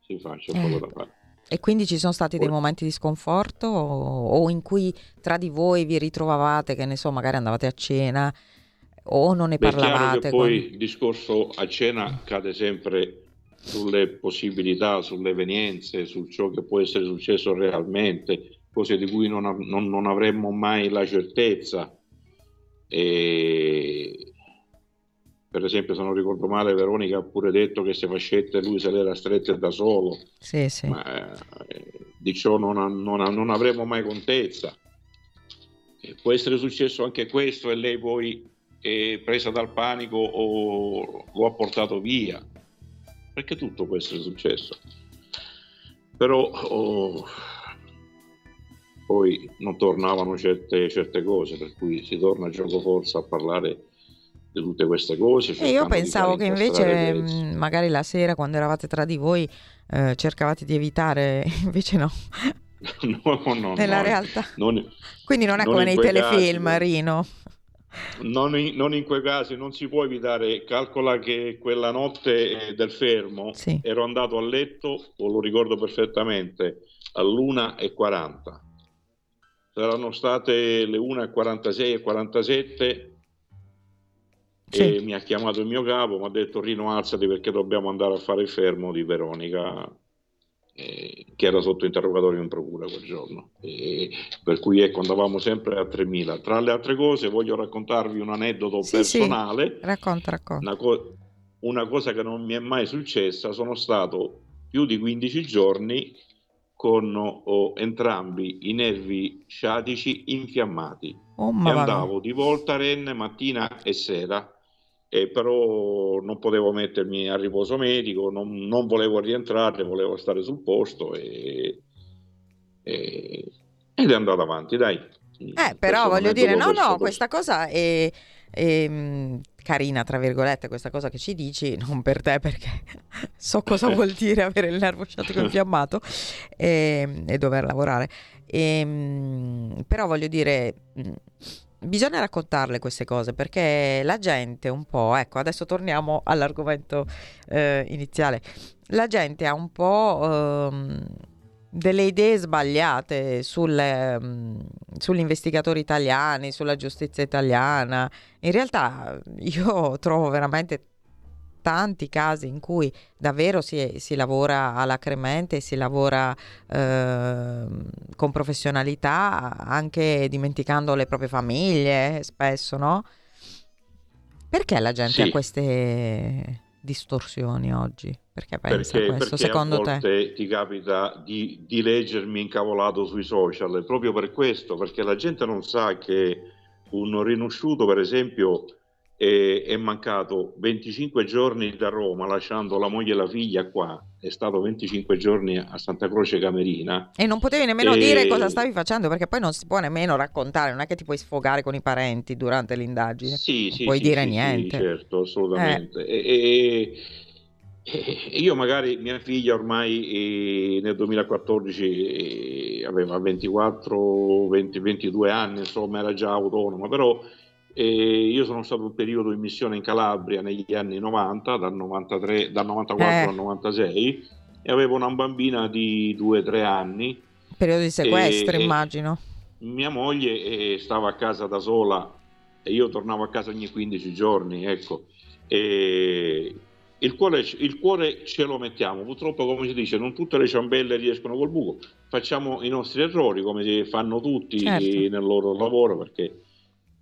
si fa c'è eh. poco da fare e quindi ci sono stati dei momenti di sconforto o, o, in cui tra di voi vi ritrovavate, che ne so, magari andavate a cena o non ne Beh, parlavate? poi con... il discorso a cena cade sempre sulle possibilità, sulle evenienze, su ciò che può essere successo realmente, cose di cui non, non, non avremmo mai la certezza. E per esempio se non ricordo male Veronica ha pure detto che se fascette lui se le era strette da solo sì, sì. ma eh, di ciò non, non, non, avremo mai contezza e può essere successo anche questo e lei poi è presa dal panico o lo ha portato via perché tutto può essere successo però oh, poi non tornavano certe, certe cose per cui si torna a gioco forza a parlare di tutte queste cose. E io pensavo che invece mh, magari la sera quando eravate tra di voi eh, cercavate di evitare, invece no. no, no, Nella no, realtà. Non, Quindi non è non come nei telefilm, casi, Rino. Non in, non in, quei casi, non si può evitare. Calcola che quella notte del fermo sì. ero andato a letto, o lo ricordo perfettamente, all'1.40. Saranno state le 1.46 e 47 sì. e mi ha chiamato il mio capo, mi ha detto Rino alzati perché dobbiamo andare a fare il fermo di Veronica eh, che era sotto interrogatorio in procura quel giorno. E per cui ecco, andavamo sempre a 3.000. Tra le altre cose voglio raccontarvi un aneddoto sì, personale. Sì. Racconta, racconta. Una, co- una cosa che non mi è mai successa, sono stato più di 15 giorni con oh, entrambi i nervi sciatici infiammati oh, e andavo di volta renne mattina e sera e però non potevo mettermi a riposo medico non, non volevo rientrare volevo stare sul posto e, e, ed è andato avanti dai eh, però voglio dire no no questa cosa è, è carina, tra virgolette, questa cosa che ci dici, non per te perché so cosa vuol dire avere il nervo sciatico infiammato e, e dover lavorare. E, ehm, però voglio dire, mm, bisogna raccontarle queste cose perché la gente un po', ecco, adesso torniamo all'argomento eh, iniziale, la gente ha un po'... Ehm, delle idee sbagliate sul, um, sugli investigatori italiani, sulla giustizia italiana. In realtà io trovo veramente tanti casi in cui davvero si, si lavora alacremente, si lavora eh, con professionalità, anche dimenticando le proprie famiglie, spesso, no? Perché la gente sì. ha queste distorsioni oggi? Perché pensa perché, questo, perché secondo te? ti capita di, di, leggermi incavolato sui social, proprio per questo, perché la gente non sa che un rinosciuto, per esempio, è, è, mancato 25 giorni da Roma, lasciando la moglie e la figlia qua, è stato 25 giorni a Santa Croce Camerina. E non potevi nemmeno e... dire cosa stavi facendo, perché poi non si può nemmeno raccontare, non è che ti puoi sfogare con i parenti durante l'indagine. Sì, non sì, puoi sì, dire sì, niente. Sì, certo, assolutamente. Eh. E, e, io magari, mia figlia ormai nel 2014 eh, aveva 24, 20, 22 anni, insomma era già autonoma, però e io sono stato un periodo in missione in Calabria negli anni 90, dal, 93, dal 94 eh. al 96, e avevo una bambina di 2-3 anni. Periodo di sequestro, e, immagino. Mia moglie eh, stava a casa da sola e io tornavo a casa ogni 15 giorni, ecco. E il cuore, il cuore, ce lo mettiamo, purtroppo come si dice non tutte le ciambelle riescono col buco, facciamo i nostri errori come fanno tutti certo. nel loro lavoro perché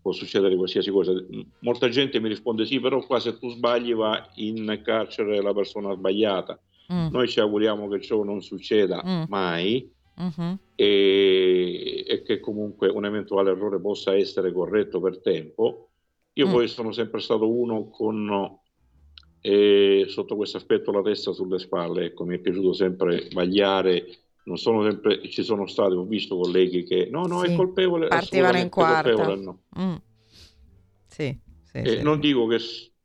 può succedere qualsiasi cosa. Molta gente mi risponde sì, però qua se tu sbagli va in carcere la persona sbagliata. Mm. Noi ci auguriamo che ciò non succeda mm. mai mm-hmm. e, e, che comunque un eventuale errore possa essere corretto per tempo. Io mm. poi sono sempre stato uno con eh, sotto questo aspetto la testa sulle spalle, ecco, mi è piaciuto sempre sbagliare non sono sempre, ci sono stati, ho visto colleghi che no, no, sì, è colpevole. Partivano in quarta. No. Mm. Sì, sì, sì, non dico che,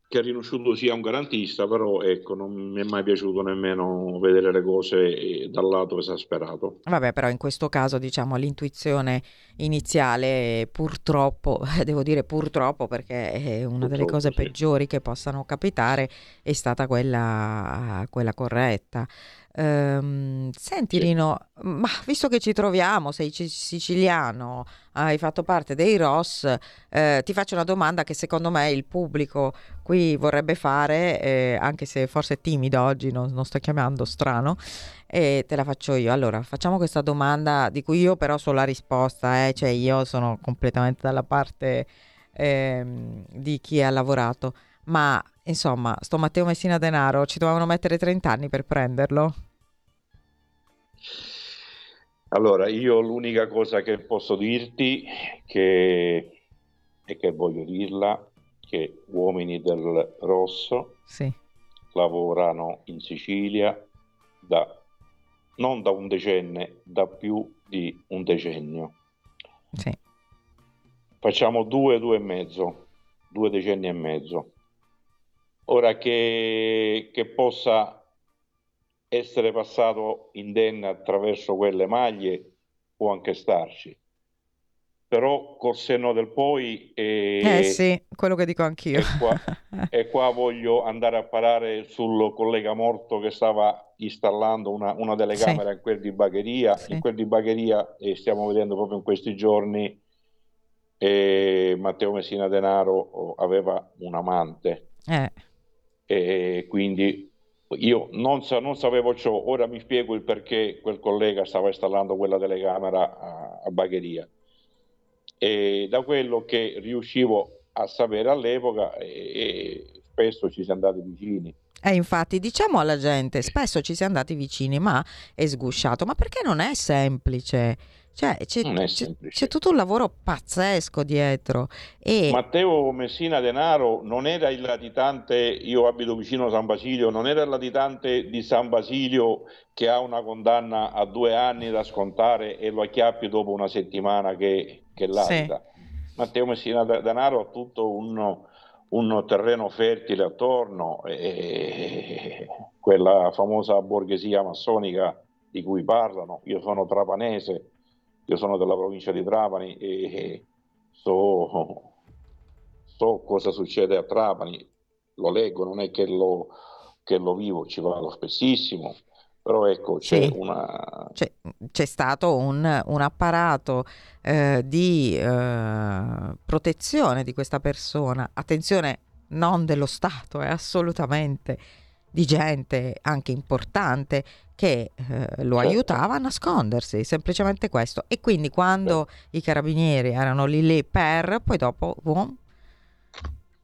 che Rinosciuto sia un garantista, però ecco, non mi è mai piaciuto nemmeno vedere le cose eh, dal lato esasperato. Vabbè, però in questo caso, diciamo, l'intuizione iniziale, purtroppo, devo dire purtroppo perché è una purtroppo, delle cose peggiori che possano capitare, è stata quella, quella corretta. Ehm, senti sì. Rino, ma visto che ci troviamo, sei siciliano, hai fatto parte dei ROS, eh, ti faccio una domanda che secondo me il pubblico qui vorrebbe fare, eh, anche se forse è timido oggi, non, non sto chiamando strano, e te la faccio io. Allora, facciamo questa domanda di cui io però so la risposta, eh? cioè io sono completamente dalla parte ehm, di chi ha lavorato, ma Insomma, sto Matteo Messina Denaro, ci dovevano mettere 30 anni per prenderlo? Allora, io l'unica cosa che posso dirti che, e che voglio dirla, che uomini del Rosso sì. lavorano in Sicilia da, non da un decennio, da più di un decennio. Sì. Facciamo due, due e mezzo, due decenni e mezzo. Ora che, che possa essere passato indenne attraverso quelle maglie può anche starci. Però col senno del poi... Eh, eh sì, quello che dico anch'io. E qua, e qua, voglio andare a parare sul collega morto che stava installando una, una delle camere sì. in quel di Bagheria. Sì. In quel di Bagheria, e stiamo vedendo proprio in questi giorni, e Matteo Messina Denaro aveva un amante Eh, e quindi io non, sa- non sapevo ciò, ora mi spiego il perché quel collega stava installando quella telecamera a, a Bagheria e da quello che riuscivo a sapere all'epoca e, e spesso ci siamo andati vicini. eh, infatti, diciamo alla gente, spesso ci siamo andati vicini, ma è sgusciato. Ma perché non è semplice? Cioè, c'è, c'è- c'è tutto un lavoro pazzesco dietro. E Matteo Messina Denaro non era il latitante, io abito vicino a San Basilio, non era il latitante di San Basilio che ha una condanna a due anni da scontare e lo acchiappi dopo una settimana che, che latita. Matteo Messina De- Denaro ha tutto un, un terreno fertile attorno, e quella famosa borghesia massonica di cui parlano. Io sono trapanese, io sono della provincia di Trapani e so, so cosa succede a Trapani, lo leggo, non è che lo, che lo vivo, ci vado spessissimo, però ecco c'è Sì. una... c'è, c'è stato un, un apparato eh, di eh, protezione di questa persona. Attenzione, non dello Stato, è assolutamente di gente anche importante che eh, lo aiutava a nascondersi, semplicemente questo. E quindi quando i carabinieri erano lì lì per, poi dopo, boom,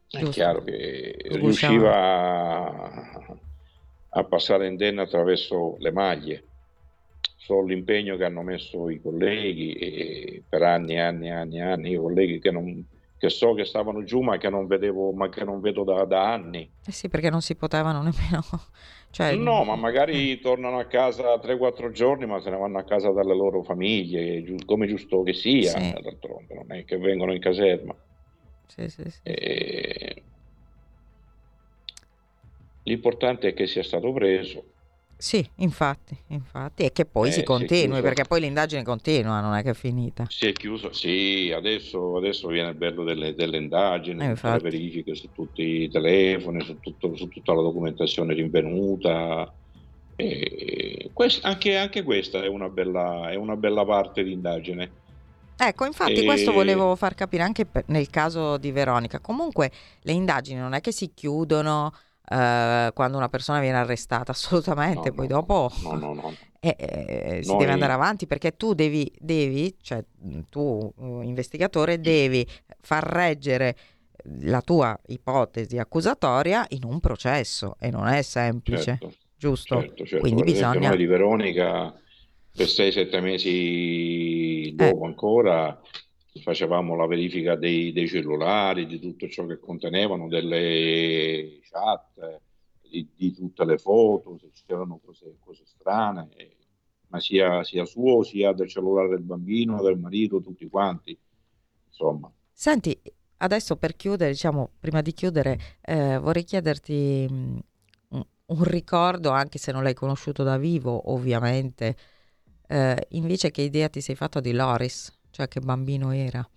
È Giusto. chiaro che riusciva a, passare indenne attraverso le maglie. So l'impegno che hanno messo i colleghi per anni e anni e anni e anni, i colleghi che, non- che so che stavano giù ma che non vedevo, ma che non vedo da, da anni. eh sì, perché non si potevano nemmeno... Cioè, No, ma magari tornano a casa 3-4 giorni, ma se ne vanno a casa dalle loro famiglie, come giusto che sia, Sì. d'altronde, non è che vengono in caserma. Sì, sì, sì. E L'importante è che sia stato preso. Sì, infatti, infatti, e che poi Eh, si continui, perché poi l'indagine continua, non è che è finita. Si è chiuso, sì, adesso, adesso viene il bello delle, delle indagini, Eh, le verifiche su tutti i telefoni, su, tutto- su tutta la documentazione rinvenuta. E quest- anche, anche questa è una bella, è una bella parte di indagine. Ecco, infatti E- questo volevo far capire anche per- nel caso di Veronica. Comunque le indagini non è che si chiudono eh, quando una persona viene arrestata, assolutamente, No, poi no, dopo No, eh, eh, si Noi- deve andare avanti perché tu devi, devi cioè mh, tu eh, investigatore, devi far reggere la tua ipotesi accusatoria in un processo e non è semplice, Certo, giusto? certo, certo. Quindi Per bisogna... di Veronica per 6-7 mesi dopo Eh. ancora facevamo la verifica dei, dei cellulari, di tutto ciò che contenevano, delle chat, di, di tutte le foto, se c'erano cose, cose strane, ma sia, sia suo sia del cellulare del bambino, del marito, tutti quanti. Insomma, Senti, adesso per chiudere, diciamo, prima di chiudere, eh, vorrei chiederti mh, un, un ricordo, anche se non l'hai conosciuto da vivo, ovviamente, eh, invece che idea ti sei fatto di Loris, cioè che bambino era?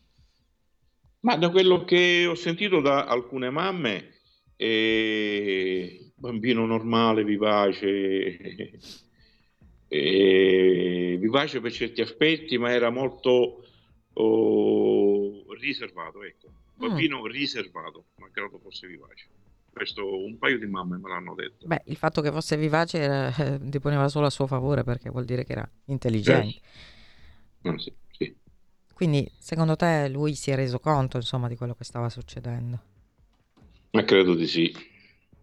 Ma da quello che ho sentito da alcune mamme, eh, bambino normale, vivace, eh, vivace per certi aspetti, ma era molto oh, riservato, ecco. Bambino riservato, malgrado fosse vivace. Questo un paio di mamme me l'hanno detto. Beh, il fatto che fosse vivace era- eh, deponeva solo a suo favore perché vuol dire che era intelligente. Ah, sì, sì. Quindi, secondo te, lui si è reso conto, insomma, di quello che stava succedendo? Ma credo di sì.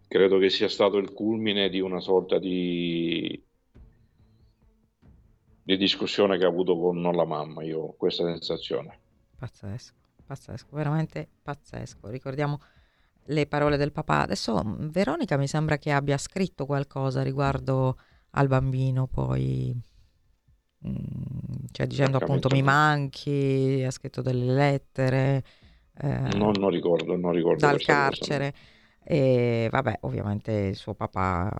Credo che sia stato il culmine di una sorta di, di discussione che ha avuto con la mamma. Io ho questa sensazione. Pazzesco, pazzesco, veramente pazzesco. Ricordiamo le parole del papà. Adesso mh, Veronica mi sembra che abbia scritto qualcosa riguardo al bambino, poi mm, cioè dicendo appunto mi manchi, ha scritto delle lettere eh, Non, non ricordo, non ricordo dal carcere e vabbè, ovviamente il suo papà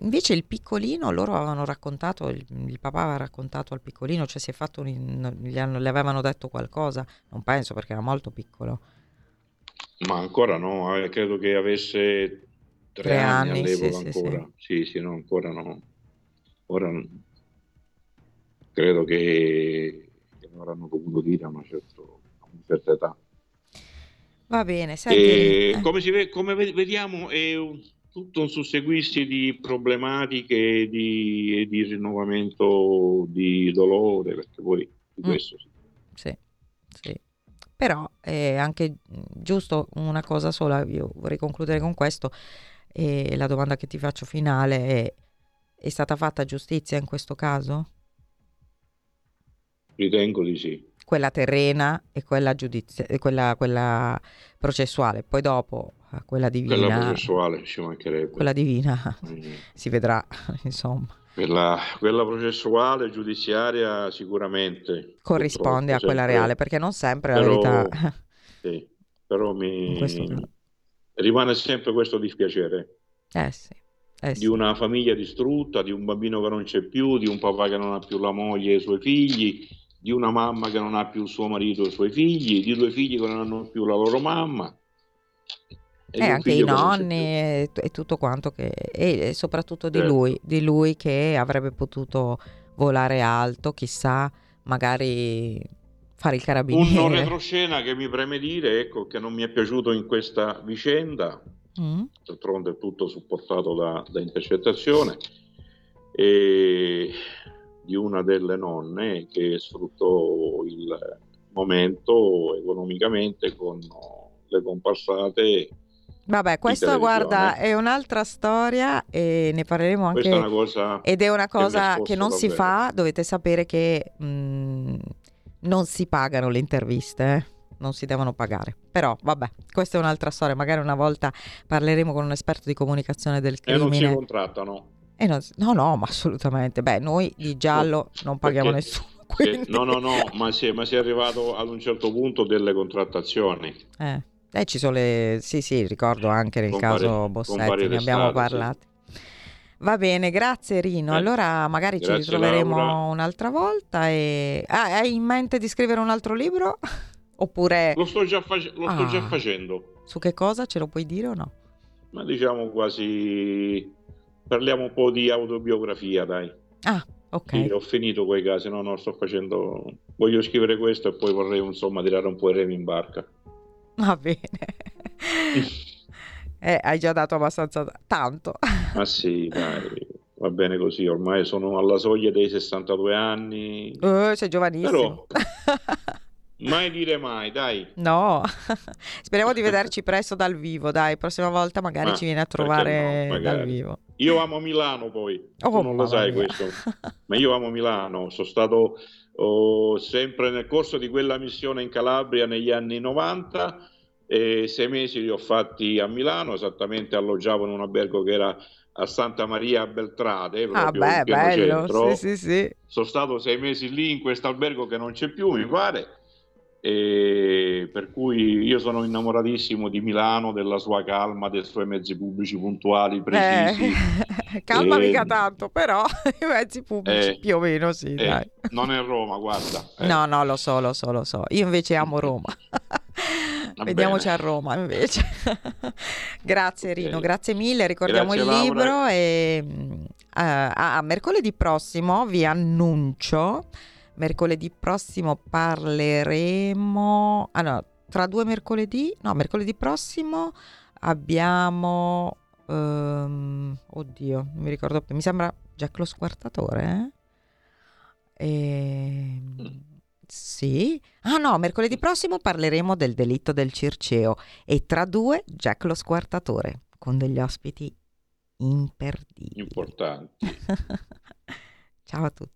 Invece il piccolino, loro avevano raccontato, il, il papà aveva raccontato al piccolino, cioè si è fatto, un, gli, hanno- le avevano detto qualcosa, non penso perché era molto piccolo. Ma ancora no, eh, credo che avesse tre, Tre anni, anni, sì, all'epoca sì, ancora. Sì, sì, no, ancora no. Ora credo che, che non avranno potuto dire a, una certo- a un certa età. Va bene, senti, eh, come, si come ve- vediamo è un- tutto un susseguirsi di problematiche e di, di rinnovamento di dolore, perché poi di Mm. questo si sì, sì. Però è anche mm, giusto una cosa sola, io vorrei concludere con questo, e la domanda che ti faccio finale è, è stata fatta giustizia in questo caso? Ritengo di sì. Quella terrena e quella, giudizia- e quella, quella processuale, poi dopo eh, quella divina, Quella processuale ci mancherebbe. quella divina Mm. si vedrà, insomma, Quella, quella processuale giudiziaria sicuramente corrisponde a quella sempre- reale, perché non sempre la però- verità... sì, però mi questo rimane sempre questo dispiacere Eh sì, eh di sì. una famiglia distrutta, di un bambino che non c'è più, di un papà che non ha più la moglie e i suoi figli, di una mamma che non ha più suo marito e i suoi figli, di due figli che non hanno più la loro mamma. E un anche i nonni e, e tutto quanto che e, soprattutto di Certo. lui, di lui che avrebbe potuto volare alto, chissà, magari fare il Un carabiniere. retroscena che mi preme dire, ecco, che non mi è piaciuto in questa vicenda, Mm? d'altronde è tutto supportato da, da intercettazione, e di una delle nonne che sfruttò il momento economicamente con le comparsate. Vabbè, televisione. guarda è un'altra storia e ne parleremo anche Questa è una cosa ed è una che cosa scosso che non si davvero. fa, dovete sapere che mm, non si pagano le interviste, eh. non si devono pagare. Però vabbè, questa è un'altra storia, magari una volta parleremo con un esperto di comunicazione del e non si crimine. contrattano. E non- no, no, ma assolutamente. Beh, noi di giallo non paghiamo Perché- nessuno. Quindi... no, no, no, ma si, è, ma si è arrivato ad un certo punto delle contrattazioni. Eh, eh, ci sono le... Sì, sì, ricordo anche nel Con caso Bossetti, ne abbiamo testate, sì. parlato. Va bene, grazie Rino. Eh, Allora magari ci ritroveremo Laura. un'altra volta. E... Ah, hai in mente di scrivere un altro libro? Oppure Lo sto già, face- lo sto già Ah. facendo, su che cosa? Ce lo puoi dire o no? ma diciamo quasi... Parliamo un po' di autobiografia, dai. Ah, ok. Sì, ho finito quei casi, no, no, sto facendo... Voglio scrivere questo e poi vorrei, insomma, tirare un po' i remi in barca. Va bene. eh, hai già dato abbastanza tanto. Ma sì, dai, va bene così, ormai sono alla soglia dei 62 anni. Eh, sei giovanissimo. Mai dire mai, dai. No, speriamo di vederci presto dal vivo. Dai, prossima volta magari Ma ci vieni a trovare no, dal vivo. Io amo Milano poi, Oh, tu non lo sai mia. questo, ma io amo Milano, sono stato oh, sempre nel corso di quella missione in Calabria negli anni 90 e sei mesi li ho fatti a Milano, esattamente alloggiavo in un albergo che era a Santa Maria a Beltrade, Ah, proprio beh, in pieno bello. centro. Sì, sì, sì. Sono stato sei mesi lì in questo albergo che non c'è più, mi pare. E per cui io sono innamoratissimo di Milano, della sua calma, dei suoi mezzi pubblici puntuali, precisi. Eh, calma Eh, mica tanto, però i mezzi pubblici eh, più o meno sì, Eh, dai. non è Roma, guarda. Eh, No, no, lo so, lo so, lo so. Io invece amo Roma. Vediamoci bene. a Roma invece. grazie. Rino, grazie mille. Ricordiamo Grazie, il Laura. libro e mm, eh, a mercoledì prossimo vi annuncio. Mercoledì prossimo parleremo. Ah no, tra due mercoledì, no, mercoledì prossimo abbiamo. ehm, oddio, non mi ricordo più. Mi sembra Jack lo squartatore. Eh? Ehm, sì. Ah no, mercoledì prossimo parleremo del delitto del Circeo e tra due Jack lo squartatore con degli ospiti imperdibili. Importanti. Ciao a tutti.